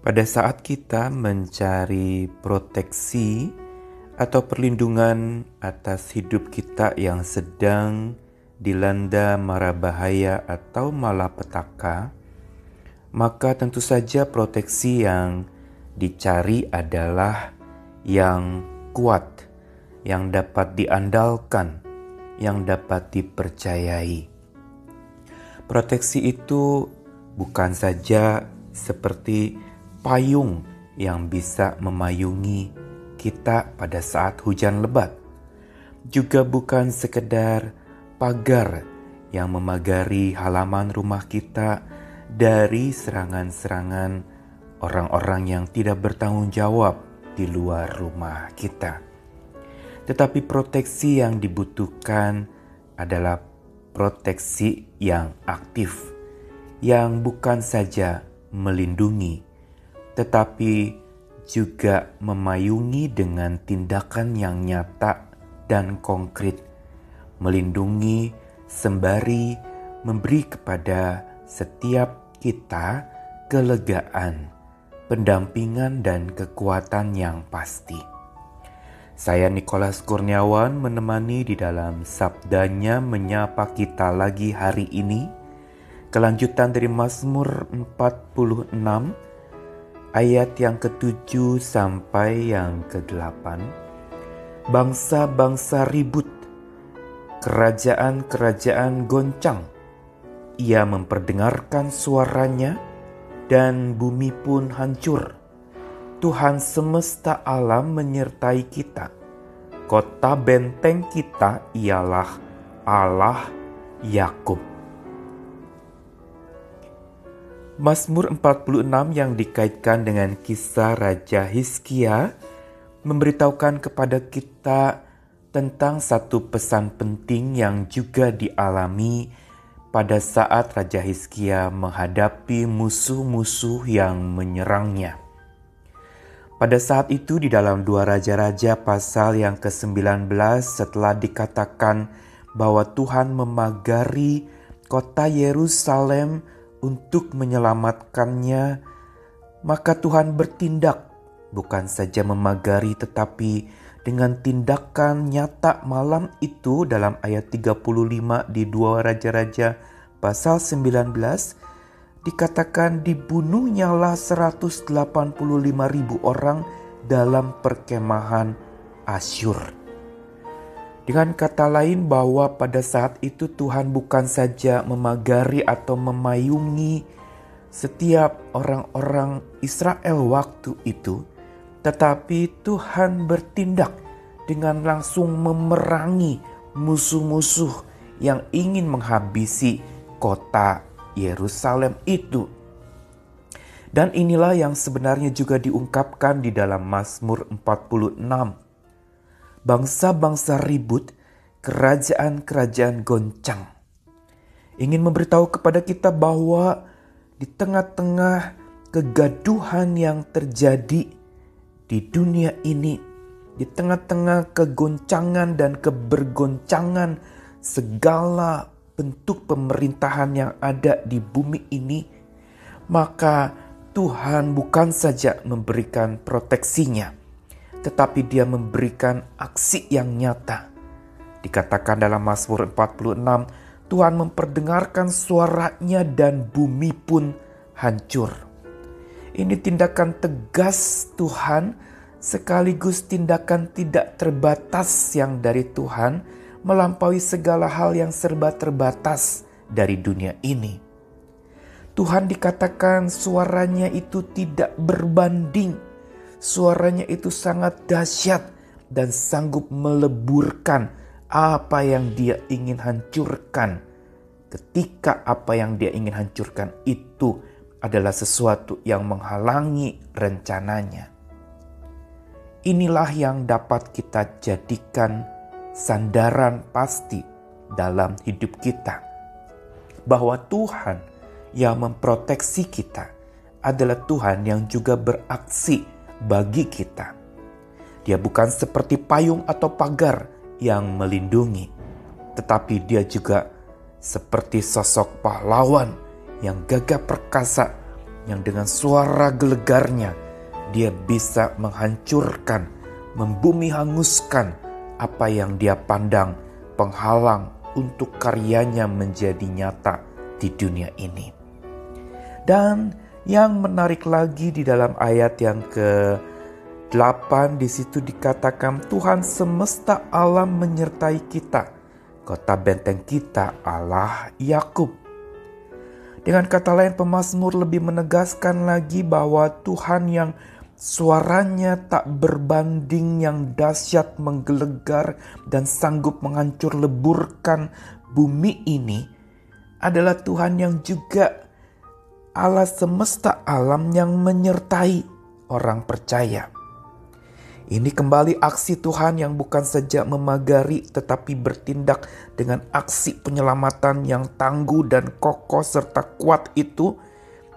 Pada saat kita mencari proteksi atau perlindungan atas hidup kita yang sedang dilanda mara bahaya atau malapetaka, maka tentu saja proteksi yang dicari adalah yang kuat, yang dapat diandalkan, yang dapat dipercayai. Proteksi itu bukan saja seperti payung yang bisa memayungi kita pada saat hujan lebat. Juga bukan sekedar pagar yang memagari halaman rumah kita dari serangan-serangan orang-orang yang tidak bertanggung jawab di luar rumah kita. Tetapi proteksi yang dibutuhkan adalah proteksi yang aktif, yang bukan saja melindungi, tetapi juga memayungi dengan tindakan yang nyata dan konkret, melindungi sembari memberi kepada setiap kita kelegaan, pendampingan, dan kekuatan yang pasti. Saya Nikolas Kurniawan menemani di dalam sabdanya menyapa kita lagi hari ini. Kelanjutan dari Mazmur 46 ayat yang ketujuh sampai yang kedelapan. Bangsa-bangsa ribut, kerajaan-kerajaan goncang. Ia memperdengarkan suaranya dan bumi pun hancur. Tuhan semesta alam menyertai kita. Kota benteng kita ialah Allah Yakub. Mazmur 46 yang dikaitkan dengan kisah Raja Hizkia memberitahukan kepada kita tentang satu pesan penting yang juga dialami pada saat Raja Hizkia menghadapi musuh-musuh yang menyerangnya. Pada saat itu di dalam dua Raja-Raja pasal yang ke-19 setelah dikatakan bahwa Tuhan memagari kota Yerusalem untuk menyelamatkannya, maka Tuhan bertindak bukan saja memagari tetapi dengan tindakan nyata malam itu dalam ayat 35 di dua Raja-Raja pasal 19 dikatakan dibunuhnyalah 185 ribu orang dalam perkemahan Asyur. Dengan kata lain, bahwa pada saat itu Tuhan bukan saja memagari atau memayungi setiap orang-orang Israel waktu itu, tetapi Tuhan bertindak dengan langsung memerangi musuh-musuh yang ingin menghabisi kota Yerusalem itu. Dan inilah yang sebenarnya juga diungkapkan di dalam Mazmur 46 bangsa-bangsa ribut, kerajaan-kerajaan goncang. Ingin memberitahu kepada kita bahwa di tengah-tengah kegaduhan yang terjadi di dunia ini, di tengah-tengah kegoncangan dan kebergoncangan segala bentuk pemerintahan yang ada di bumi ini, maka Tuhan bukan saja memberikan proteksinya, tetapi dia memberikan aksi yang nyata. Dikatakan dalam Mazmur 46, Tuhan memperdengarkan suaranya dan bumi pun hancur. Ini tindakan tegas Tuhan sekaligus tindakan tidak terbatas yang dari Tuhan melampaui segala hal yang serba terbatas dari dunia ini. Tuhan dikatakan suaranya itu tidak berbanding Suaranya itu sangat dahsyat dan sanggup meleburkan apa yang dia ingin hancurkan. Ketika apa yang dia ingin hancurkan itu adalah sesuatu yang menghalangi rencananya. Inilah yang dapat kita jadikan sandaran pasti dalam hidup kita, bahwa Tuhan yang memproteksi kita adalah Tuhan yang juga beraksi bagi kita. Dia bukan seperti payung atau pagar yang melindungi, tetapi dia juga seperti sosok pahlawan yang gagah perkasa yang dengan suara gelegarnya dia bisa menghancurkan, membumi hanguskan apa yang dia pandang penghalang untuk karyanya menjadi nyata di dunia ini. Dan yang menarik lagi di dalam ayat yang ke-8 di situ dikatakan Tuhan semesta alam menyertai kita. Kota benteng kita Allah Yakub. Dengan kata lain pemazmur lebih menegaskan lagi bahwa Tuhan yang suaranya tak berbanding yang dahsyat menggelegar dan sanggup menghancur leburkan bumi ini adalah Tuhan yang juga Allah semesta alam yang menyertai orang percaya. Ini kembali aksi Tuhan yang bukan saja memagari tetapi bertindak dengan aksi penyelamatan yang tangguh dan kokoh serta kuat itu.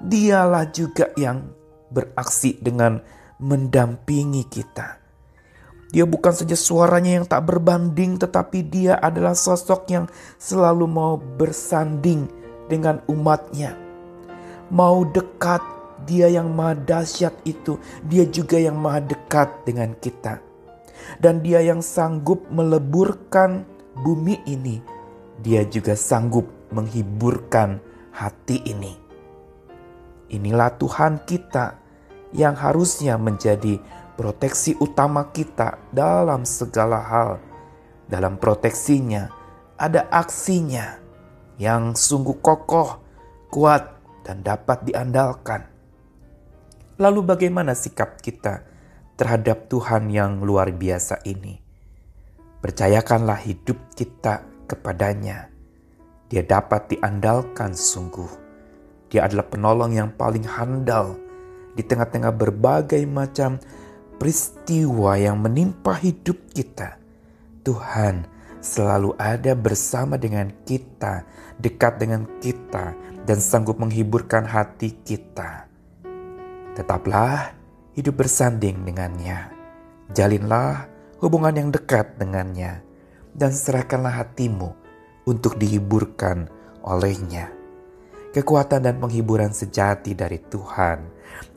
Dialah juga yang beraksi dengan mendampingi kita. Dia bukan saja suaranya yang tak berbanding tetapi dia adalah sosok yang selalu mau bersanding dengan umatnya. Mau dekat dia yang maha dahsyat itu, dia juga yang maha dekat dengan kita. Dan dia yang sanggup meleburkan bumi ini, dia juga sanggup menghiburkan hati ini. Inilah Tuhan kita yang harusnya menjadi proteksi utama kita dalam segala hal. Dalam proteksinya ada aksinya yang sungguh kokoh, kuat, dan dapat diandalkan. Lalu, bagaimana sikap kita terhadap Tuhan yang luar biasa ini? Percayakanlah hidup kita kepadanya. Dia dapat diandalkan sungguh. Dia adalah penolong yang paling handal di tengah-tengah berbagai macam peristiwa yang menimpa hidup kita. Tuhan selalu ada bersama dengan kita, dekat dengan kita, dan sanggup menghiburkan hati kita. Tetaplah hidup bersanding dengannya. Jalinlah hubungan yang dekat dengannya. Dan serahkanlah hatimu untuk dihiburkan olehnya. Kekuatan dan penghiburan sejati dari Tuhan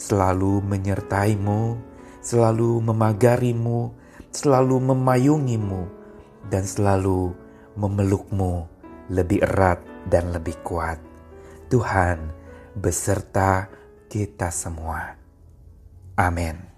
selalu menyertaimu, selalu memagarimu, selalu memayungimu, dan selalu memelukmu lebih erat dan lebih kuat. Tuhan beserta kita semua. Amin.